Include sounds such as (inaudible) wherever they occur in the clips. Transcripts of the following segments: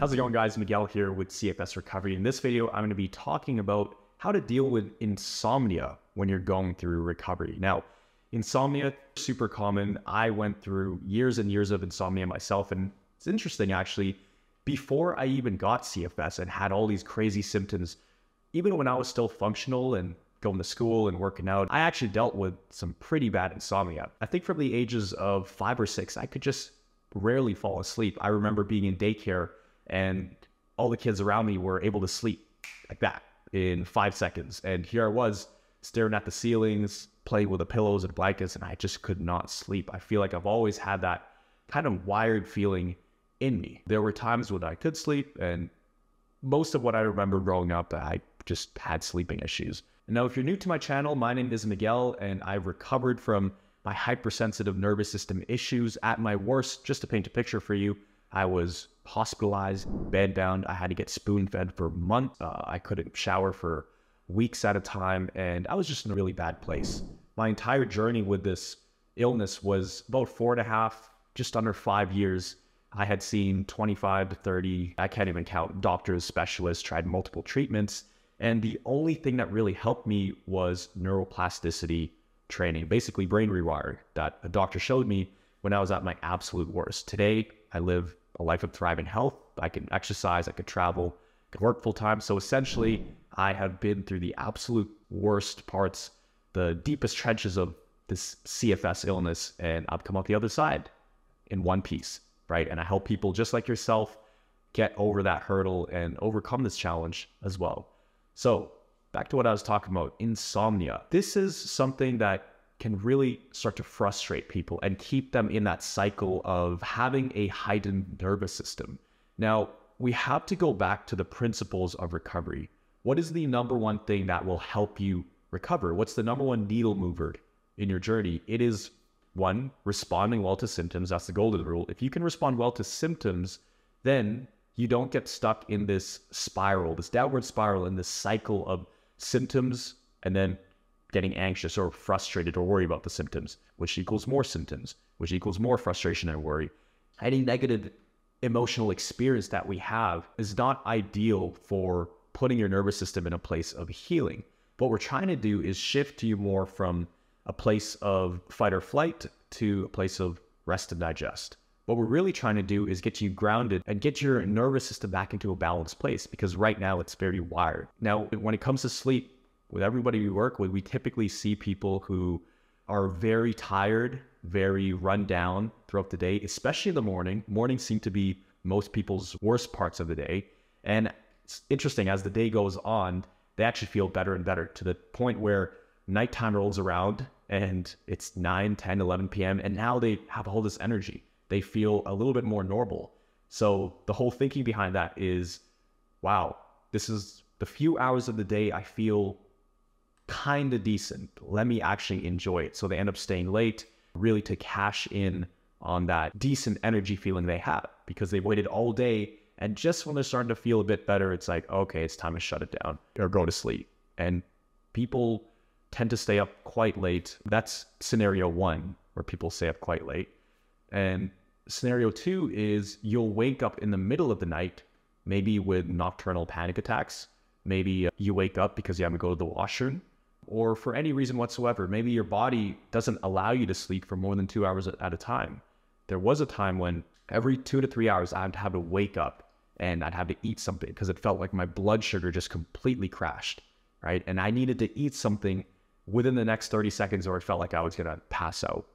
How's it going guys? Miguel here with CFS Recovery. In this video, I'm going to be talking about how to deal with insomnia when you're going through recovery. Now, insomnia, super common. I went through years and years of insomnia myself. And it's interesting actually, before I even got CFS and had all these crazy symptoms, even when I was still functional and going to school and working out, I actually dealt with some pretty bad insomnia. I think from the ages of five or six, I could just rarely fall asleep. I remember being in daycare and all the kids around me were able to sleep like that in five seconds. And here I was staring at the ceilings, playing with the pillows and blankets, and I just could not sleep. I feel like I've always had that kind of wired feeling in me. There were times when I could sleep, and most of what I remember growing up, I just had sleeping issues. Now, if you're new to my channel, my name is Miguel, and I've recovered from my hypersensitive nervous system issues at my worst. Just to paint a picture for you, I was hospitalized, bedbound. I had to get spoon fed for months. Uh, I couldn't shower for weeks at a time, and I was just in a really bad place. My entire journey with this illness was about four and a half, just under five years. I had seen 25 to 30, I can't even count, doctors, specialists, tried multiple treatments. And the only thing that really helped me was neuroplasticity training, basically brain rewiring that a doctor showed me when I was at my absolute worst. Today, I live a life of thriving health. I can exercise, I could travel, could work full time. So essentially, I have been through the absolute worst parts, the deepest trenches of this CFS illness, and I've come out the other side in one piece, right? And I help people just like yourself get over that hurdle and overcome this challenge as well. So, back to what I was talking about insomnia. This is something that can really start to frustrate people and keep them in that cycle of having a heightened nervous system. Now, we have to go back to the principles of recovery. What is the number one thing that will help you recover? What's the number one needle mover in your journey? It is one, responding well to symptoms. That's the golden rule. If you can respond well to symptoms, then you don't get stuck in this spiral, this downward spiral, in this cycle of symptoms and then getting anxious or frustrated or worry about the symptoms, which equals more symptoms, which equals more frustration and worry. Any negative emotional experience that we have is not ideal for putting your nervous system in a place of healing. What we're trying to do is shift you more from a place of fight or flight to a place of rest and digest. What we're really trying to do is get you grounded and get your nervous system back into a balanced place because right now it's very wired. Now, when it comes to sleep, with everybody we work with, we typically see people who are very tired, very run down throughout the day, especially in the morning. Mornings seem to be most people's worst parts of the day. And it's interesting, as the day goes on, they actually feel better and better to the point where nighttime rolls around and it's 9, 10, 11 p.m. And now they have all this energy. They feel a little bit more normal. So the whole thinking behind that is wow, this is the few hours of the day I feel kind of decent. Let me actually enjoy it. So they end up staying late, really to cash in on that decent energy feeling they have because they waited all day. And just when they're starting to feel a bit better, it's like, okay, it's time to shut it down or go to sleep. And people tend to stay up quite late. That's scenario one, where people stay up quite late. And scenario two is you'll wake up in the middle of the night, maybe with nocturnal panic attacks. Maybe uh, you wake up because you have to go to the washroom or for any reason whatsoever. Maybe your body doesn't allow you to sleep for more than two hours at a time. There was a time when every two to three hours I'd have to wake up and I'd have to eat something because it felt like my blood sugar just completely crashed, right? And I needed to eat something within the next 30 seconds or it felt like I was going to pass out,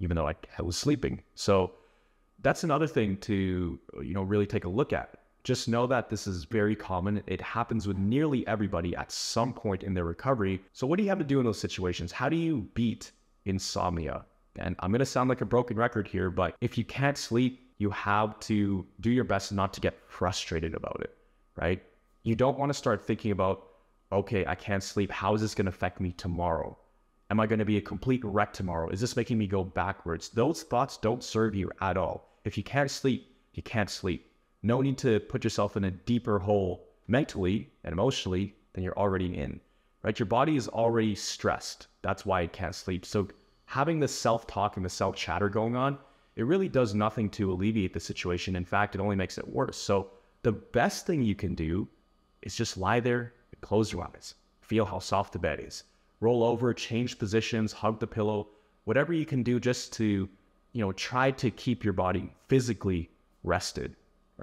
even though I, I was sleeping. So that's another thing to, you know, really take a look at just know that this is very common. It happens with nearly everybody at some point in their recovery. So, what do you have to do in those situations? How do you beat insomnia? And I'm going to sound like a broken record here, but if you can't sleep, you have to do your best not to get frustrated about it, right? You don't want to start thinking about, okay, I can't sleep. How is this going to affect me tomorrow? Am I going to be a complete wreck tomorrow? Is this making me go backwards? Those thoughts don't serve you at all. If you can't sleep, you can't sleep no need to put yourself in a deeper hole mentally and emotionally than you're already in, right? Your body is already stressed. That's why it can't sleep. So having the self talk and the self chatter going on, it really does nothing to alleviate the situation. In fact, it only makes it worse. So the best thing you can do is just lie there, and close your eyes, feel how soft the bed is, roll over, change positions, hug the pillow, whatever you can do just to, you know, try to keep your body physically rested,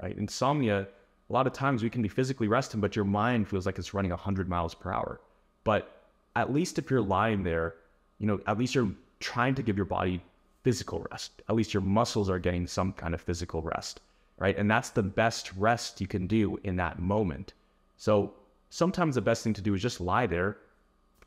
right? Insomnia, a lot of times we can be physically resting, but your mind feels like it's running 100 miles per hour. But at least if you're lying there, you know, at least you're trying to give your body physical rest. At least your muscles are getting some kind of physical rest, right? And that's the best rest you can do in that moment. So sometimes the best thing to do is just lie there,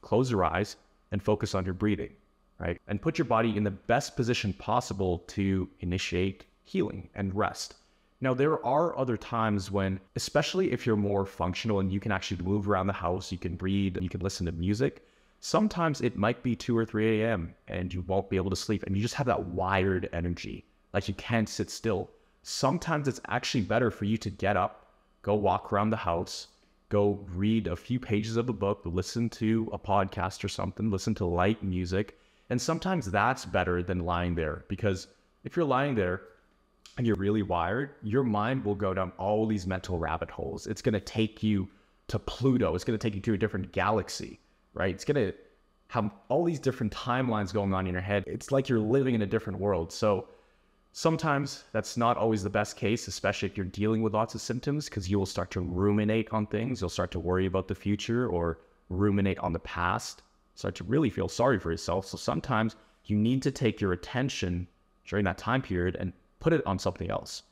close your eyes, and focus on your breathing, right? And put your body in the best position possible to initiate healing and rest. Now, there are other times when, especially if you're more functional and you can actually move around the house, you can read, you can listen to music, sometimes it might be 2 or 3 a.m. and you won't be able to sleep and you just have that wired energy, like you can't sit still. Sometimes it's actually better for you to get up, go walk around the house, go read a few pages of a book, listen to a podcast or something, listen to light music. And sometimes that's better than lying there because if you're lying there and you're really wired, your mind will go down all these mental rabbit holes. It's going to take you to Pluto, it's going to take you to a different galaxy right? It's going to have all these different timelines going on in your head. It's like you're living in a different world. So sometimes that's not always the best case, especially if you're dealing with lots of symptoms, because you will start to ruminate on things. You'll start to worry about the future or ruminate on the past, start to really feel sorry for yourself. So sometimes you need to take your attention during that time period and put it on something else,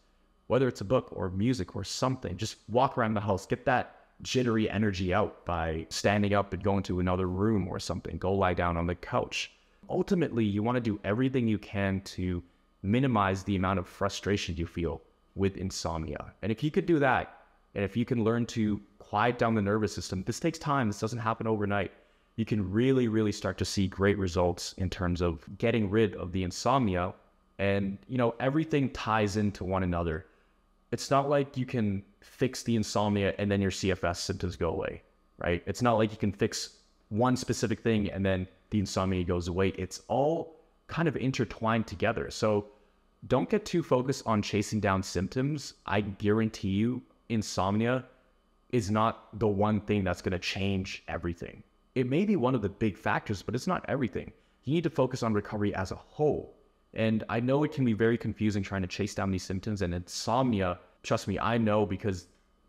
whether it's a book or music or something. Just walk around the house, get that jittery energy out by standing up and going to another room or something. Go lie down on the couch. Ultimately, you want to do everything you can to minimize the amount of frustration you feel with insomnia. And if you could do that, and if you can learn to quiet down the nervous system, this takes time, this doesn't happen overnight. You can really, really start to see great results in terms of getting rid of the insomnia. And, you know, everything ties into one another it's not like you can fix the insomnia and then your CFS symptoms go away, right? It's not like you can fix one specific thing and then the insomnia goes away. It's all kind of intertwined together. So don't get too focused on chasing down symptoms. I guarantee you, insomnia is not the one thing that's going to change everything. It may be one of the big factors, but it's not everything. You need to focus on recovery as a whole. And I know it can be very confusing trying to chase down these symptoms and insomnia. Trust me, I know because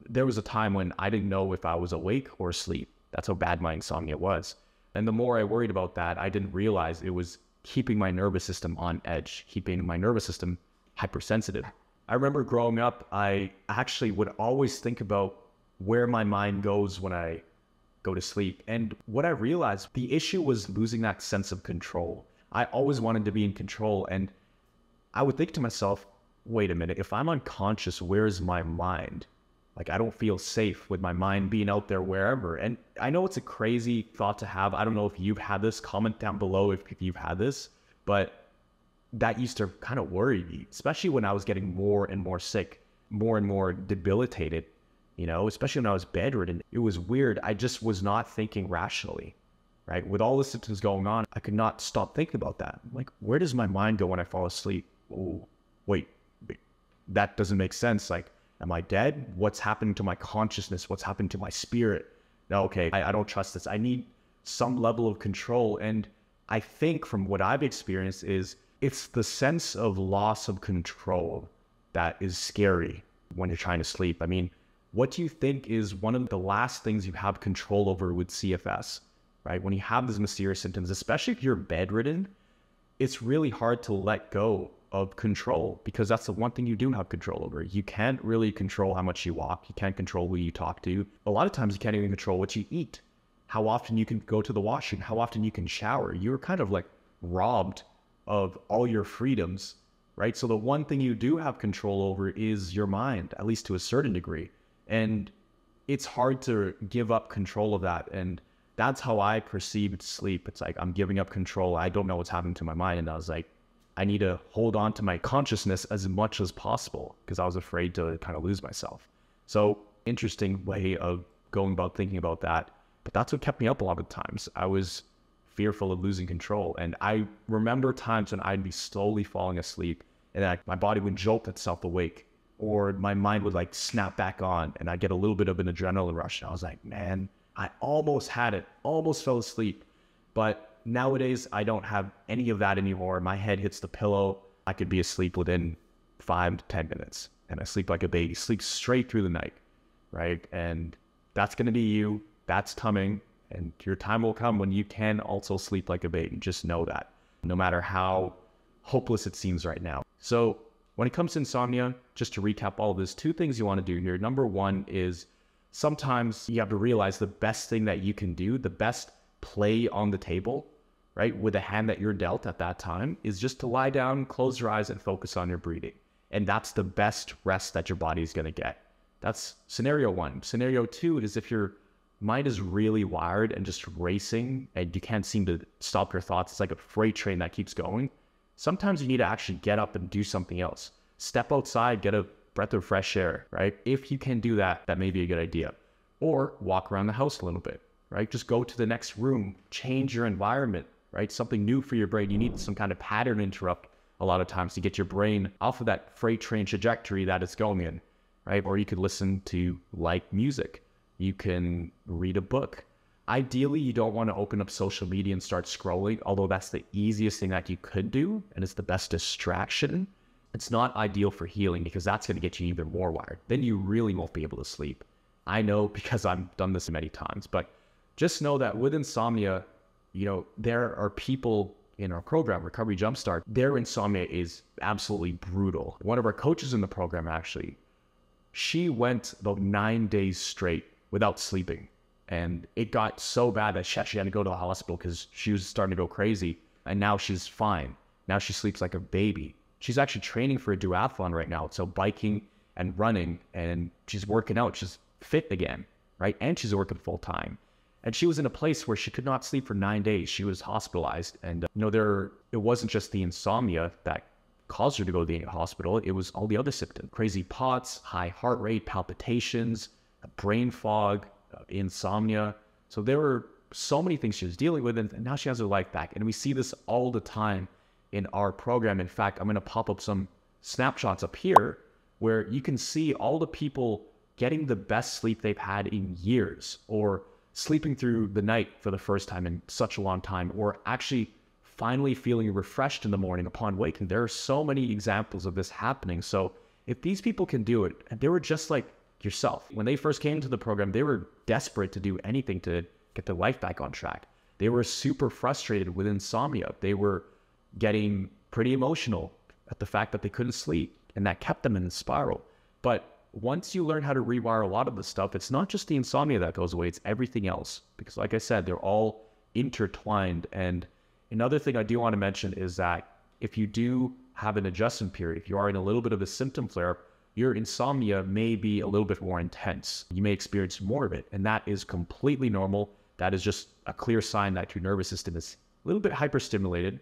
there was a time when I didn't know if I was awake or asleep. That's how bad my insomnia was. And the more I worried about that, I didn't realize it was keeping my nervous system on edge, keeping my nervous system hypersensitive. I remember growing up, I actually would always think about where my mind goes when I go to sleep. And what I realized, the issue was losing that sense of control. I always wanted to be in control. And I would think to myself, wait a minute, if I'm unconscious, where's my mind? Like, I don't feel safe with my mind being out there wherever. And I know it's a crazy thought to have. I don't know if you've had this. Comment down below if, if you've had this. But that used to kind of worry me, especially when I was getting more and more sick, more and more debilitated, you know, especially when I was bedridden. It was weird. I just was not thinking rationally right? With all the symptoms going on, I could not stop thinking about that. Like, where does my mind go when I fall asleep? Oh, wait, wait, that doesn't make sense. Like, am I dead? What's happening to my consciousness? What's happened to my spirit? No, okay, I, I don't trust this. I need some level of control. And I think from what I've experienced is it's the sense of loss of control that is scary when you're trying to sleep. I mean, what do you think is one of the last things you have control over with CFS? Right? When you have these mysterious symptoms, especially if you're bedridden, it's really hard to let go of control because that's the one thing you do have control over. You can't really control how much you walk. You can't control who you talk to. A lot of times you can't even control what you eat, how often you can go to the washroom, how often you can shower. You're kind of like robbed of all your freedoms, right? So the one thing you do have control over is your mind, at least to a certain degree. And it's hard to give up control of that. And that's how I perceived sleep. It's like I'm giving up control. I don't know what's happening to my mind. And I was like, I need to hold on to my consciousness as much as possible because I was afraid to kind of lose myself. So, interesting way of going about thinking about that. But that's what kept me up a lot of times. I was fearful of losing control. And I remember times when I'd be slowly falling asleep and I, my body would jolt itself awake or my mind would like snap back on and I'd get a little bit of an adrenaline rush. And I was like, man, I almost had it, almost fell asleep. But nowadays, I don't have any of that anymore. My head hits the pillow. I could be asleep within five to 10 minutes and I sleep like a baby, sleep straight through the night. Right. And that's going to be you. That's coming. And your time will come when you can also sleep like a baby. Just know that no matter how hopeless it seems right now. So, when it comes to insomnia, just to recap all of this, two things you want to do here. Number one is sometimes you have to realize the best thing that you can do, the best play on the table, right, with the hand that you're dealt at that time, is just to lie down, close your eyes, and focus on your breathing. And that's the best rest that your body is going to get. That's scenario one. Scenario two is if your mind is really wired and just racing and you can't seem to stop your thoughts. It's like a freight train that keeps going. Sometimes you need to actually get up and do something else. Step outside, get a breath of fresh air, right? If you can do that, that may be a good idea. Or walk around the house a little bit, right? Just go to the next room, change your environment, right? Something new for your brain. You need some kind of pattern interrupt a lot of times to get your brain off of that freight train trajectory that it's going in right? Or you could listen to like music. You can read a book. Ideally, you don't want to open up social media and start scrolling, although that's the easiest thing that you could do and it's the best distraction. It's not ideal for healing because that's going to get you even more wired. Then you really won't be able to sleep. I know (laughs) because I've done this many times, but just know that with insomnia, you know, there are people in our program, Recovery Jumpstart, their insomnia is absolutely brutal. One of our coaches in the program actually she went about nine days straight without sleeping. And it got so bad that she actually had to go to the hospital because she was starting to go crazy. And now she's fine. Now she sleeps like a baby. She's actually training for a duathlon right now. So biking and running, and she's working out. She's fit again, right? And she's working full time. And she was in a place where she could not sleep for nine days. She was hospitalized. And, uh, you know, there, it wasn't just the insomnia that caused her to go to the hospital. It was all the other symptoms crazy POTS, high heart rate, palpitations, brain fog, uh, insomnia. So there were so many things she was dealing with, and now she has her life back. And we see this all the time in our program. In fact, I'm going to pop up some snapshots up here where you can see all the people getting the best sleep they've had in years, or sleeping through the night for the first time in such a long time, or actually finally feeling refreshed in the morning upon waking. There are so many examples of this happening. So if these people can do it, and they were just like yourself, when they first came to the program, they were desperate to do anything to get their life back on track. They were super frustrated with insomnia. They were getting pretty emotional at the fact that they couldn't sleep, and that kept them in a spiral. But once you learn how to rewire a lot of the stuff, it's not just the insomnia that goes away, it's everything else. Because, like I said, they're all intertwined. And Another thing I do want to mention is that if you do have an adjustment period, if you are in a little bit of a symptom flare, your insomnia may be a little bit more intense. You may experience more of it, and that is completely normal. That is just a clear sign that your nervous system is a little bit hyperstimulated.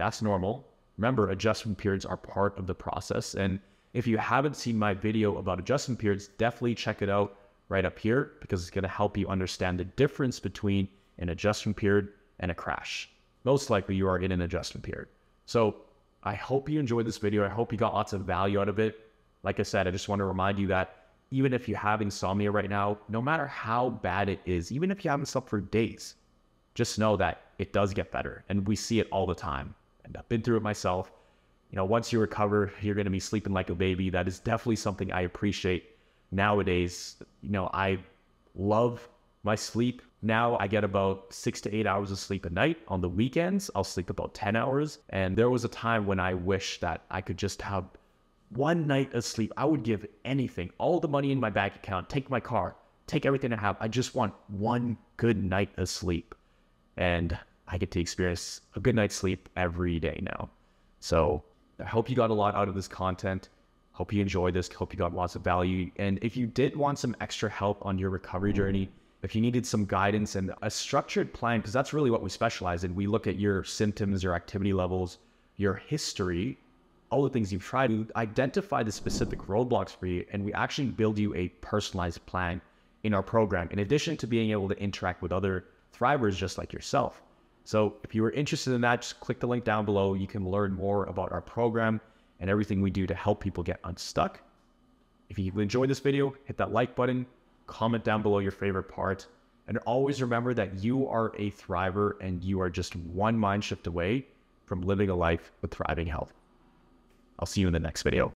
That's normal. Remember, adjustment periods are part of the process. And if you haven't seen my video about adjustment periods, definitely check it out right up here because it's going to help you understand the difference between an adjustment period and a crash most likely you are in an adjustment period. So I hope you enjoyed this video. I hope you got lots of value out of it. Like I said, I just want to remind you that even if you have insomnia right now, no matter how bad it is, even if you haven't slept for days, just know that it does get better. And we see it all the time. And I've been through it myself. You know, once you recover, you're going to be sleeping like a baby. That is definitely something I appreciate nowadays. You know, I love my sleep now I get about six to eight hours of sleep a night. On the weekends, I'll sleep about 10 hours. And there was a time when I wish that I could just have one night of sleep. I would give anything, all the money in my bank account, take my car, take everything I have. I just want one good night of sleep. And I get to experience a good night's sleep every day now. So I hope you got a lot out of this content. Hope you enjoyed this. Hope you got lots of value. And if you did want some extra help on your recovery journey, if you needed some guidance and a structured plan, because that's really what we specialize in. We look at your symptoms, your activity levels, your history, all the things you've tried, we identify the specific roadblocks for you, and we actually build you a personalized plan in our program, in addition to being able to interact with other thrivers just like yourself. So if you are interested in that, just click the link down below. You can learn more about our program and everything we do to help people get unstuck. If you enjoyed this video, hit that like button, comment down below your favorite part, and always remember that you are a thriver and you are just one mind shift away from living a life with thriving health. I'll see you in the next video.